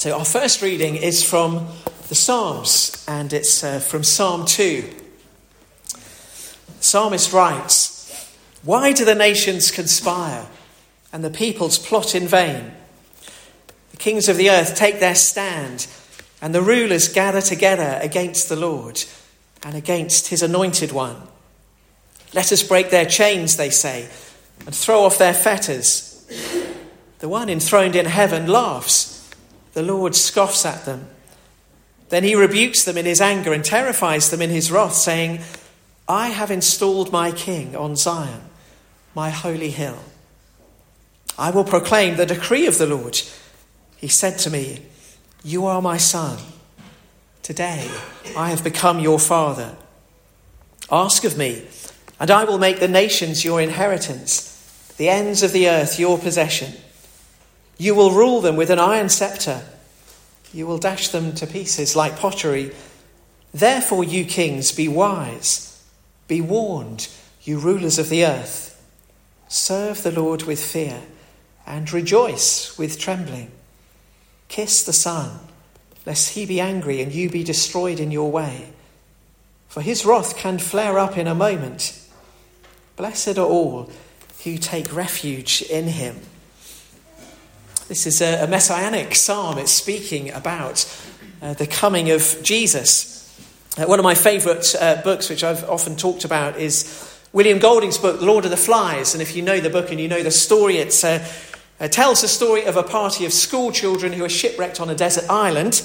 So, our first reading is from the Psalms, and it's uh, from Psalm 2. The psalmist writes Why do the nations conspire and the peoples plot in vain? The kings of the earth take their stand, and the rulers gather together against the Lord and against his anointed one. Let us break their chains, they say, and throw off their fetters. The one enthroned in heaven laughs. The Lord scoffs at them. Then he rebukes them in his anger and terrifies them in his wrath, saying, I have installed my king on Zion, my holy hill. I will proclaim the decree of the Lord. He said to me, You are my son. Today I have become your father. Ask of me, and I will make the nations your inheritance, the ends of the earth your possession. You will rule them with an iron scepter. You will dash them to pieces like pottery. Therefore, you kings, be wise. Be warned, you rulers of the earth. Serve the Lord with fear and rejoice with trembling. Kiss the Son, lest he be angry and you be destroyed in your way. For his wrath can flare up in a moment. Blessed are all who take refuge in him. This is a, a messianic psalm. It's speaking about uh, the coming of Jesus. Uh, one of my favourite uh, books, which I've often talked about, is William Golding's book, Lord of the Flies. And if you know the book and you know the story, it uh, uh, tells the story of a party of school children who are shipwrecked on a desert island.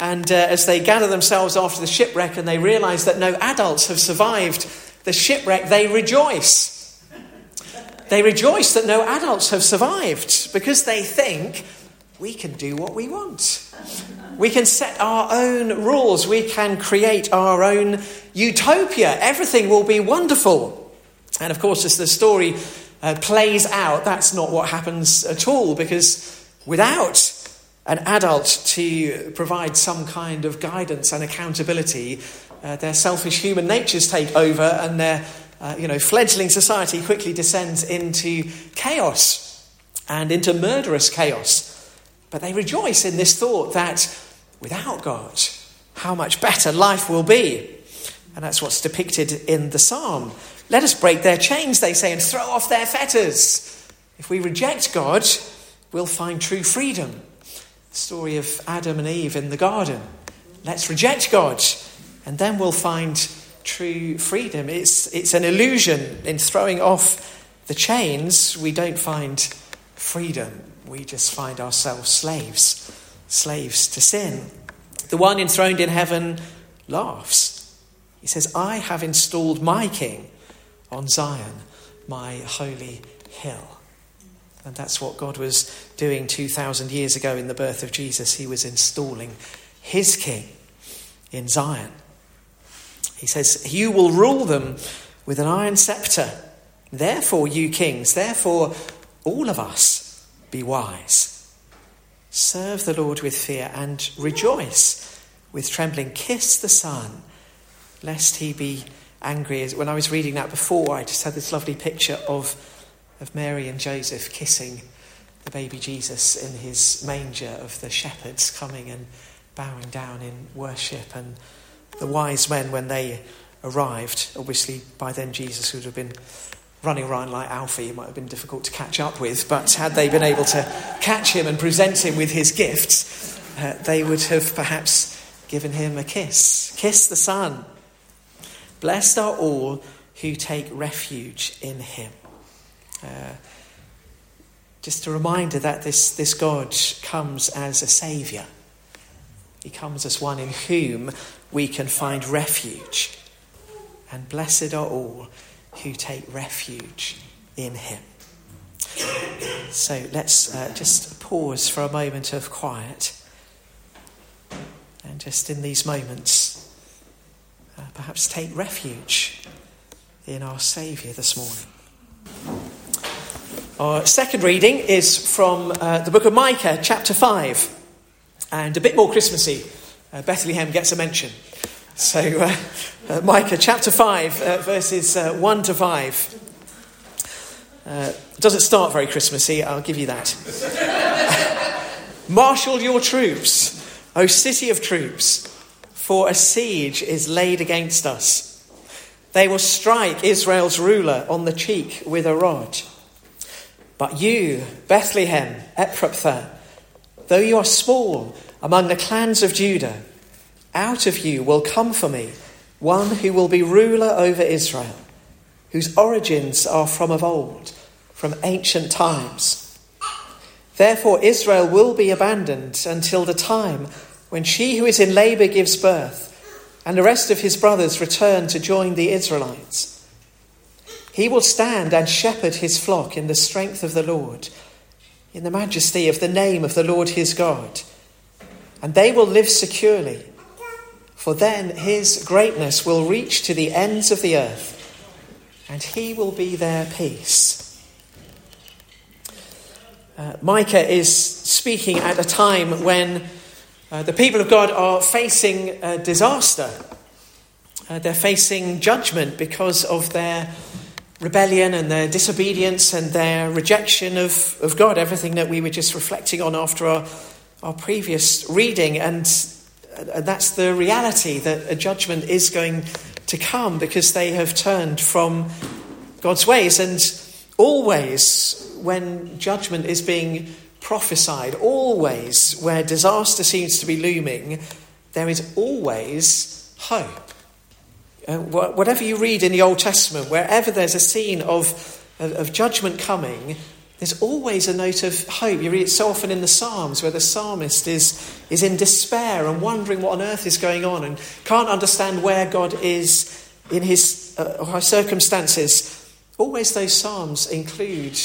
And uh, as they gather themselves after the shipwreck and they realise that no adults have survived the shipwreck, they rejoice. They rejoice that no adults have survived because they think we can do what we want. We can set our own rules. We can create our own utopia. Everything will be wonderful. And of course, as the story uh, plays out, that's not what happens at all because without an adult to provide some kind of guidance and accountability, uh, their selfish human natures take over and their uh, you know, fledgling society quickly descends into chaos and into murderous chaos. But they rejoice in this thought that without God, how much better life will be. And that's what's depicted in the psalm. Let us break their chains, they say, and throw off their fetters. If we reject God, we'll find true freedom. The story of Adam and Eve in the garden. Let's reject God, and then we'll find true freedom. It's, it's an illusion. In throwing off the chains, we don't find freedom. We just find ourselves slaves, slaves to sin. The one enthroned in heaven laughs. He says, I have installed my king on Zion, my holy hill. And that's what God was doing 2,000 years ago in the birth of Jesus. He was installing his king in Zion. He says, You will rule them with an iron scepter. Therefore, you kings, therefore, all of us, be wise. Serve the Lord with fear and rejoice with trembling. Kiss the Son, lest he be angry. When I was reading that before, I just had this lovely picture of, of Mary and Joseph kissing the baby Jesus in his manger, of the shepherds coming and bowing down in worship and the wise men, when they arrived, obviously by then Jesus would have been running around like Alfie. It might have been difficult to catch up with, but had they been able to catch him and present him with his gifts, uh, they would have perhaps given him a kiss. Kiss the Son. Blessed are all who take refuge in him. Uh, just a reminder that this, this God comes as a saviour. He comes as one in whom we can find refuge. And blessed are all who take refuge in him. So let's uh, just pause for a moment of quiet. And just in these moments, uh, perhaps take refuge in our Saviour this morning. Our second reading is from uh, the book of Micah, chapter 5, and a bit more Christmassy uh, Bethlehem gets a mention. So, uh, uh, Micah chapter 5, uh, verses uh, 1 to 5. Uh, doesn't start very Christmassy, I'll give you that. Marshal your troops, O city of troops, for a siege is laid against us. They will strike Israel's ruler on the cheek with a rod. But you, Bethlehem, Ephrathah, though you are small among the clans of Judah, out of you will come for me one who will be ruler over Israel, whose origins are from of old, from ancient times. Therefore, Israel will be abandoned until the time when she who is in labour gives birth, and the rest of his brothers return to join the Israelites. He will stand and shepherd his flock in the strength of the Lord, in the majesty of the name of the Lord his God. And they will live securely, for then his greatness will reach to the ends of the earth, and he will be their peace. Uh, Micah is speaking at a time when uh, the people of God are facing disaster. Uh, they're facing judgment because of their rebellion and their disobedience and their rejection of, of God, everything that we were just reflecting on after our, our previous reading. And, uh, that's the reality that a judgment is going to come because they have turned from God's ways. And always, when judgment is being prophesied, always where disaster seems to be looming, there is always hope. Uh, whatever you read in the Old Testament, wherever there's a scene of, of judgment coming, there's always a note of hope. You read it so often in the Psalms where the psalmist is, is in despair and wondering what on earth is going on and can't understand where God is in his uh, circumstances. Always those Psalms include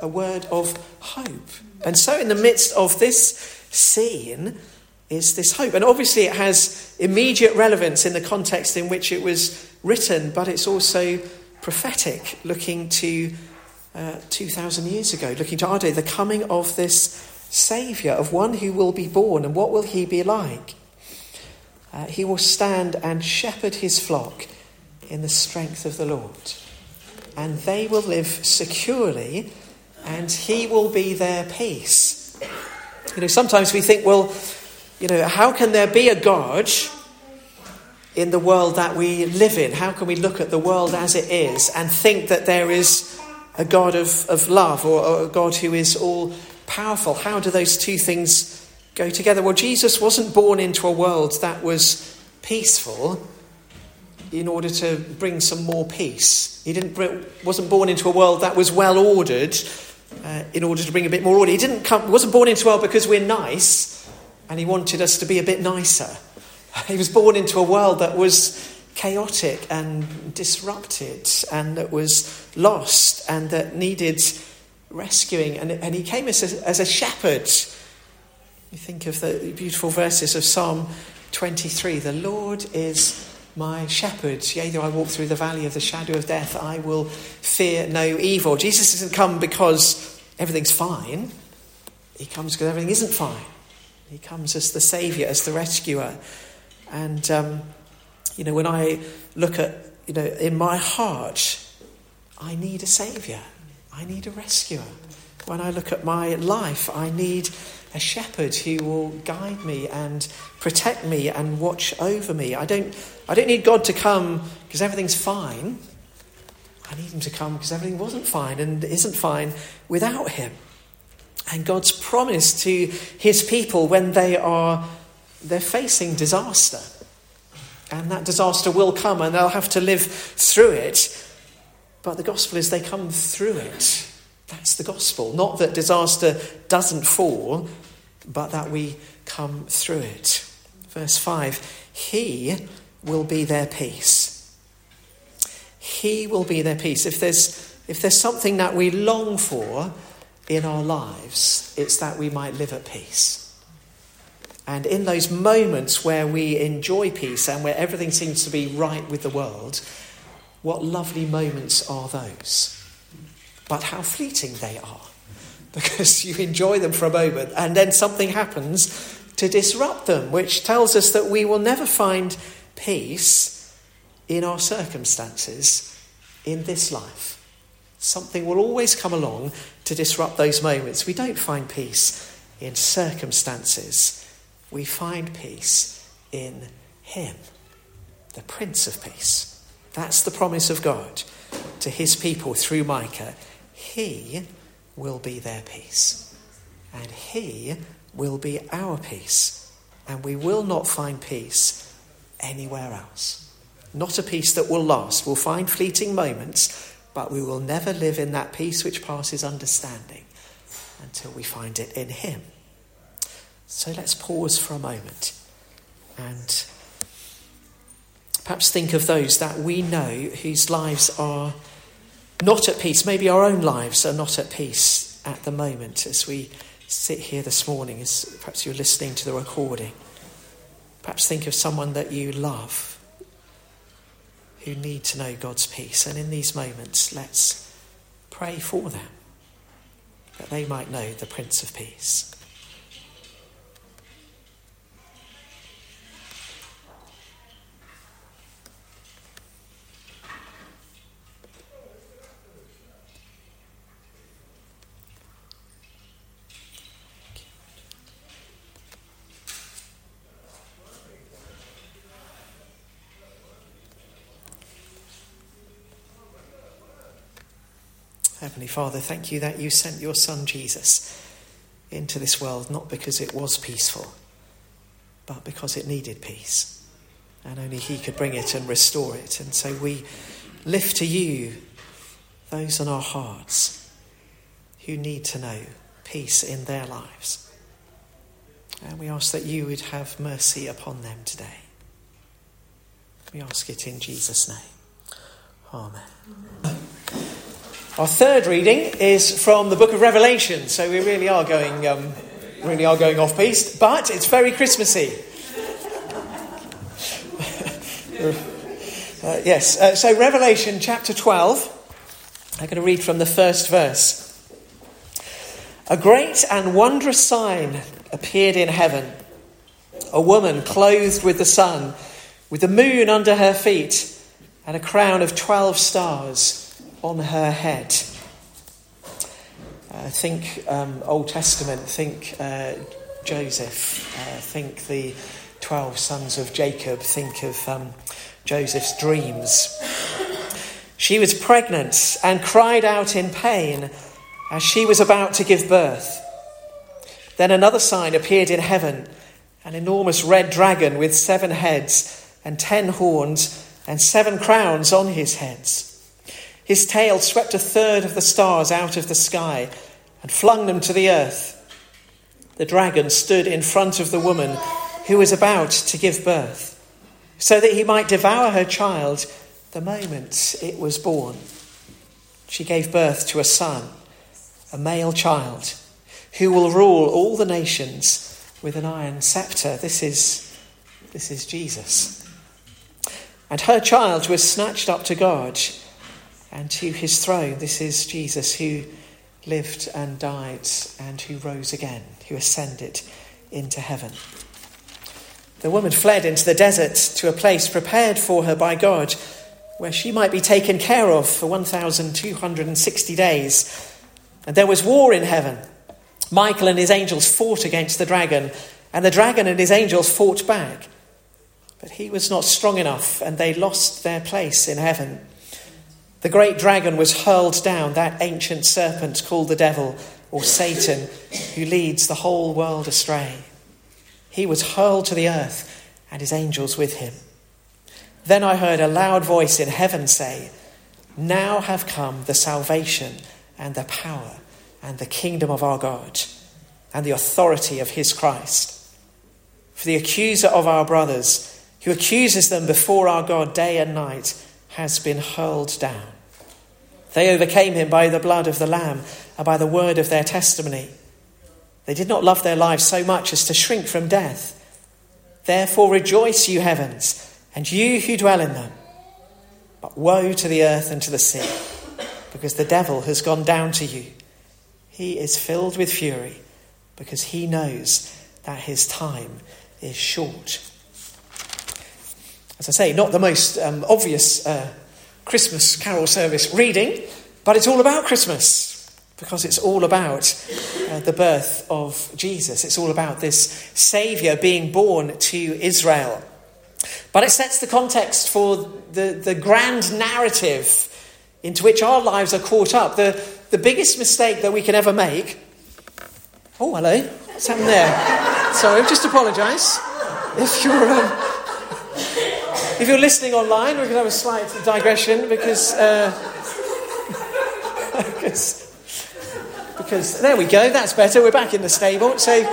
a word of hope. And so, in the midst of this scene, is this hope. And obviously, it has immediate relevance in the context in which it was written, but it's also prophetic, looking to uh, 2,000 years ago, looking to our day, the coming of this Saviour, of one who will be born. And what will he be like? Uh, he will stand and shepherd his flock in the strength of the Lord. And they will live securely and he will be their peace. You know, sometimes we think, well, you know, how can there be a God in the world that we live in? How can we look at the world as it is and think that there is a God of, of love or, or a God who is all powerful? How do those two things go together? Well, Jesus wasn't born into a world that was peaceful in order to bring some more peace. He didn't, wasn't born into a world that was well ordered uh, in order to bring a bit more order. He didn't come, wasn't born into a world because we're nice and he wanted us to be a bit nicer. He was born into a world that was chaotic and disrupted and that was lost and that needed rescuing. And, and he came as a, as a shepherd. You think of the beautiful verses of Psalm 23 The Lord is my shepherd. Yea, though I walk through the valley of the shadow of death, I will fear no evil. Jesus doesn't come because everything's fine, he comes because everything isn't fine. He comes as the Saviour, as the rescuer. And, um, you know, when I look at, you know, in my heart, I need a Saviour, I need a rescuer. When I look at my life, I need a shepherd who will guide me and protect me and watch over me. I don't, I don't need God to come because everything's fine. I need him to come because everything wasn't fine and isn't fine without him. And God's promise to his people when they are they're facing disaster. And that disaster will come and they'll have to live through it. But the gospel is they come through it. That's the gospel. Not that disaster doesn't fall, but that we come through it. Verse 5 He will be their peace. He will be their peace. If there's, if there's something that we long for in our lives, it's that we might live at peace. And in those moments where we enjoy peace and where everything seems to be right with the world, what lovely moments are those? but how fleeting they are. Because you enjoy them for a moment and then something happens to disrupt them, which tells us that we will never find peace in our circumstances in this life. Something will always come along to disrupt those moments. We don't find peace in circumstances, we find peace in Him, the Prince of Peace. That's the promise of God to His people through Micah. He will be their peace, and He will be our peace, and we will not find peace anywhere else. Not a peace that will last. We'll find fleeting moments, but we will never live in that peace which passes understanding until we find it in Him. So let's pause for a moment and perhaps think of those that we know whose lives are not at peace. Maybe our own lives are not at peace at the moment as we sit here this morning, as perhaps you're listening to the recording. Perhaps think of someone that you love who need to know God's peace. And in these moments, let's pray for them that they might know the Prince of Peace. Heavenly Father, thank you that you sent your Son Jesus into this world not because it was peaceful, but because it needed peace. And only He could bring it and restore it. And so we lift to you those in our hearts who need to know peace in their lives. And we ask that you would have mercy upon them today. We ask it in Jesus' name. Amen. Amen. Our third reading is from the book of Revelation, so we really are going, um, really are going off piste, but it's very Christmassy. uh, yes, uh, so Revelation chapter 12, I'm going to read from the first verse. A great and wondrous sign appeared in heaven a woman clothed with the sun, with the moon under her feet, and a crown of twelve stars on her head. Uh, think um, Old Testament, think uh, Joseph, uh, think the 12 sons of Jacob, think of um, Joseph's dreams. She was pregnant and cried out in pain as she was about to give birth. Then another sign appeared in heaven an enormous red dragon with seven heads and ten horns and seven crowns on his heads. His tail swept a third of the stars out of the sky and flung them to the earth. The dragon stood in front of the woman who was about to give birth, so that he might devour her child the moment it was born. She gave birth to a son, a male child, who will rule all the nations with an iron scepter. This is, this is Jesus. And her child was snatched up to God and to his throne. This is Jesus who lived and died and who rose again, who ascended into heaven. The woman fled into the desert to a place prepared for her by God where she might be taken care of for 1,260 days. And there was war in heaven. Michael and his angels fought against the dragon, and the dragon and his angels fought back. But he was not strong enough, and they lost their place in heaven. The great dragon was hurled down, that ancient serpent called the devil or Satan, who leads the whole world astray. He was hurled to the earth and his angels with him. Then I heard a loud voice in heaven say, Now have come the salvation and the power and the kingdom of our God and the authority of his Christ. For the accuser of our brothers, who accuses them before our God day and night, has been hurled down. They overcame him by the blood of the Lamb and by the word of their testimony. They did not love their lives so much as to shrink from death. Therefore rejoice, you heavens, and you who dwell in them. But woe to the earth and to the sea, because the devil has gone down to you. He is filled with fury, because he knows that his time is short. As I say, not the most um, obvious uh, Christmas carol service reading, but it's all about Christmas. because it's all about uh, the birth of Jesus. It's all about this Saviour being born to Israel. But it sets the context for the, the grand narrative into which our lives are caught up. The, the biggest mistake that we can ever make. Oh, hello. What's happened there? Sorry, just apologise. If you're. Um, if you're listening online, we're going to have a slight digression because, uh, because, there we go, that's better. We're back in the stable. So,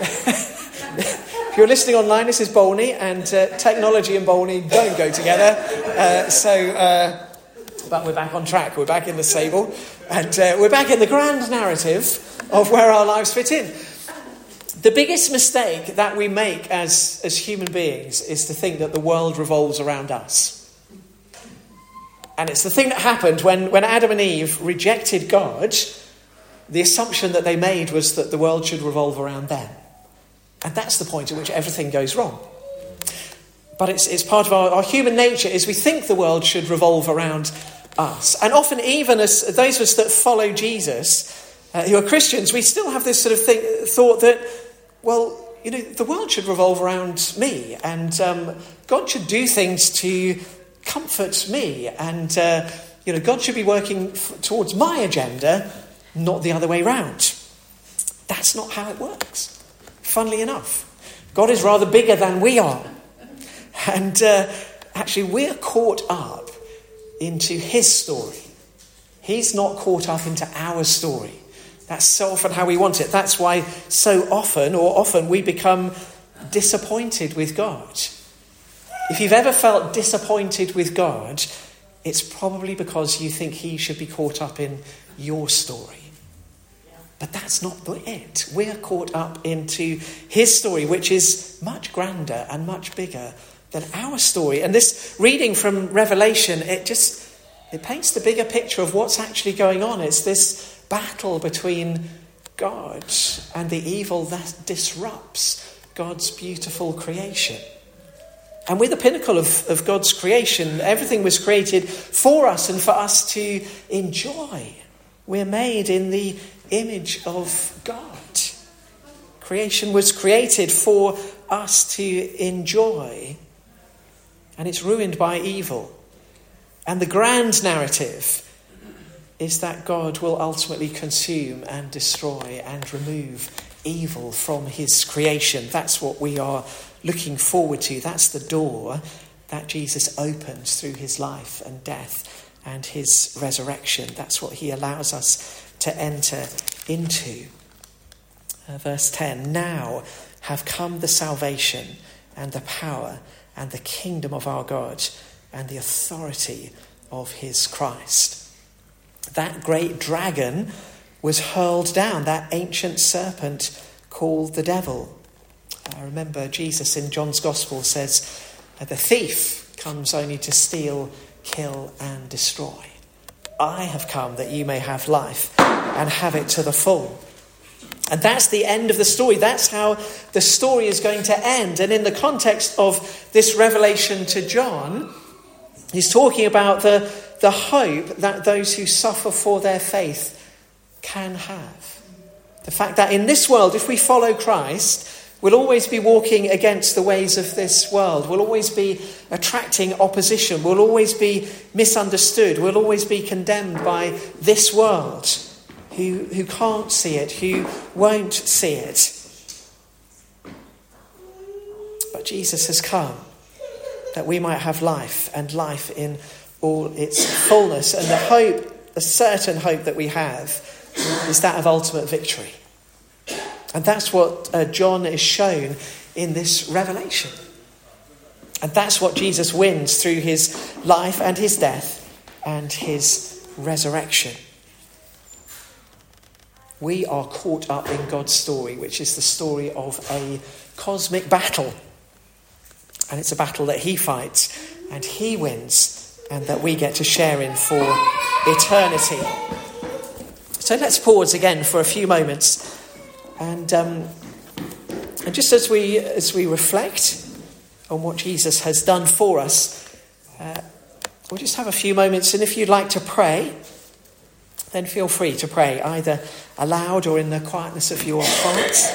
if you're listening online, this is Bolney, and uh, technology and Bolney don't go together. Uh, so, uh, but we're back on track. We're back in the stable, and uh, we're back in the grand narrative of where our lives fit in. The biggest mistake that we make as, as human beings is to think that the world revolves around us. And it's the thing that happened when, when Adam and Eve rejected God. The assumption that they made was that the world should revolve around them. And that's the point at which everything goes wrong. But it's, it's part of our, our human nature is we think the world should revolve around us. And often, even as those of us that follow Jesus, uh, who are Christians, we still have this sort of thing, thought that well, you know, the world should revolve around me, and um, God should do things to comfort me, and uh, you know, God should be working f- towards my agenda, not the other way round. That's not how it works. Funnily enough, God is rather bigger than we are, and uh, actually, we're caught up into His story. He's not caught up into our story. That's so often how we want it. That's why so often, or often, we become disappointed with God. If you've ever felt disappointed with God, it's probably because you think He should be caught up in your story. But that's not it. We're caught up into His story, which is much grander and much bigger than our story. And this reading from Revelation, it just it paints the bigger picture of what's actually going on. It's this battle between God and the evil that disrupts God's beautiful creation. And we're the pinnacle of, of God's creation. Everything was created for us and for us to enjoy. We're made in the image of God. Creation was created for us to enjoy, and it's ruined by evil. And the grand narrative is that God will ultimately consume and destroy and remove evil from his creation. That's what we are looking forward to. That's the door that Jesus opens through his life and death and his resurrection. That's what he allows us to enter into. Uh, verse 10 Now have come the salvation and the power and the kingdom of our God and the authority of his Christ that great dragon was hurled down, that ancient serpent called the devil. I remember Jesus in John's Gospel says, uh, The thief comes only to steal, kill, and destroy. I have come that you may have life and have it to the full. And that's the end of the story. That's how the story is going to end. And in the context of this revelation to John, he's talking about the, the hope that those who suffer for their faith can have. The fact that in this world, if we follow Christ, we'll always be walking against the ways of this world. We'll always be attracting opposition. We'll always be misunderstood. We'll always be condemned by this world who, who can't see it, who won't see it. But Jesus has come that we might have life and life in all its fullness. And the hope, the certain hope that we have, is that of ultimate victory. And that's what uh, John is shown in this revelation. And that's what Jesus wins through his life and his death and his resurrection. We are caught up in God's story, which is the story of a cosmic battle. And it's a battle that he fights and he wins and that we get to share in for eternity. So let's pause again for a few moments, and, um, and just as we as we reflect on what Jesus has done for us, uh, we'll just have a few moments. And if you'd like to pray, then feel free to pray either aloud or in the quietness of your hearts.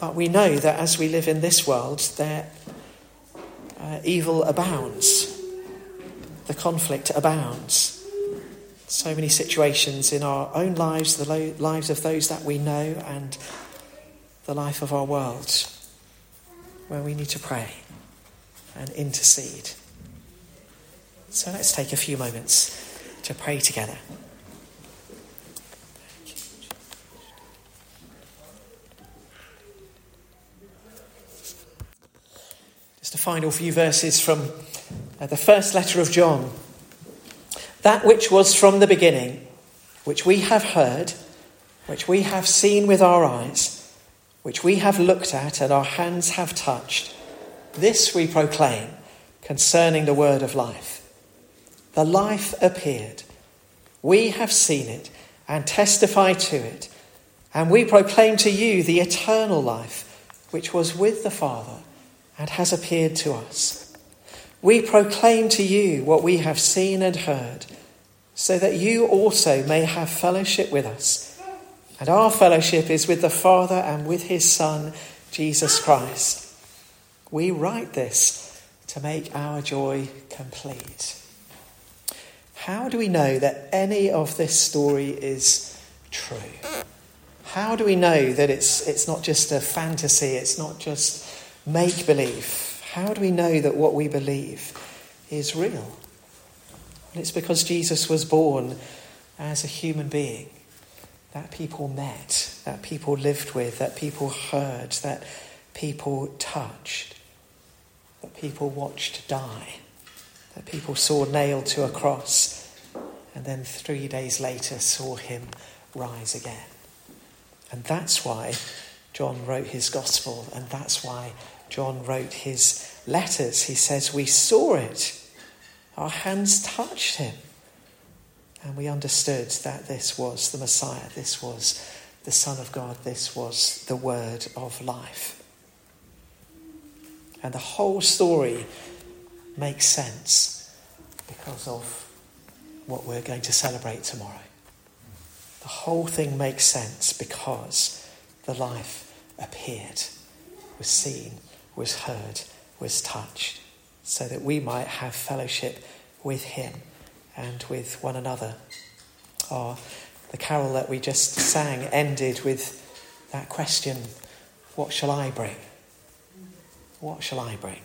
But we know that as we live in this world, that uh, evil abounds, the conflict abounds. So many situations in our own lives, the lo- lives of those that we know, and the life of our world, where we need to pray and intercede. So let's take a few moments to pray together. Just a final few verses from Uh, the first letter of John. That which was from the beginning, which we have heard, which we have seen with our eyes, which we have looked at and our hands have touched, this we proclaim concerning the word of life. The life appeared. We have seen it and testify to it. And we proclaim to you the eternal life which was with the Father and has appeared to us. We proclaim to you what we have seen and heard, so that you also may have fellowship with us. And our fellowship is with the Father and with his Son, Jesus Christ. We write this to make our joy complete. How do we know that any of this story is true? How do we know that it's, it's not just a fantasy, it's not just make believe? How do we know that what we believe is real? And it's because Jesus was born as a human being that people met, that people lived with, that people heard, that people touched, that people watched die that people saw nailed to a cross and then three days later saw him rise again. And that's why John wrote his gospel, and that's why John wrote his letters. He says, We saw it, our hands touched him, and we understood that this was the Messiah, this was the Son of God, this was the Word of life. And the whole story makes sense because of what we're going to celebrate tomorrow. The whole thing makes sense because the life appeared, was seen, was heard, was touched, so that we might have fellowship with Him and with one another. Oh, the carol that we just sang ended with that question What shall I bring? What shall I bring?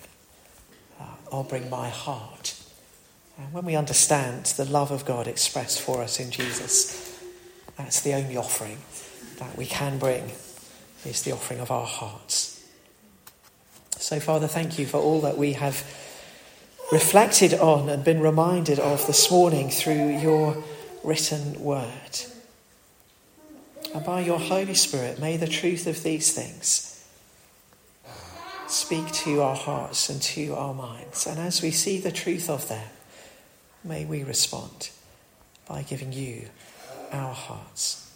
uh, I'll bring my heart. And when we understand the love of God expressed for us in Jesus, that's the only offering that we can bring, is the offering of our hearts. So, Father, thank you for all that we have reflected on and been reminded of this morning through your written word. And by your Holy Spirit, may the truth of these things speak to our hearts and to our minds. And as we see the truth of them, may we respond by giving you our hearts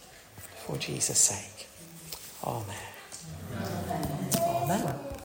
for Jesus' sake. Amen. Amen. Amen.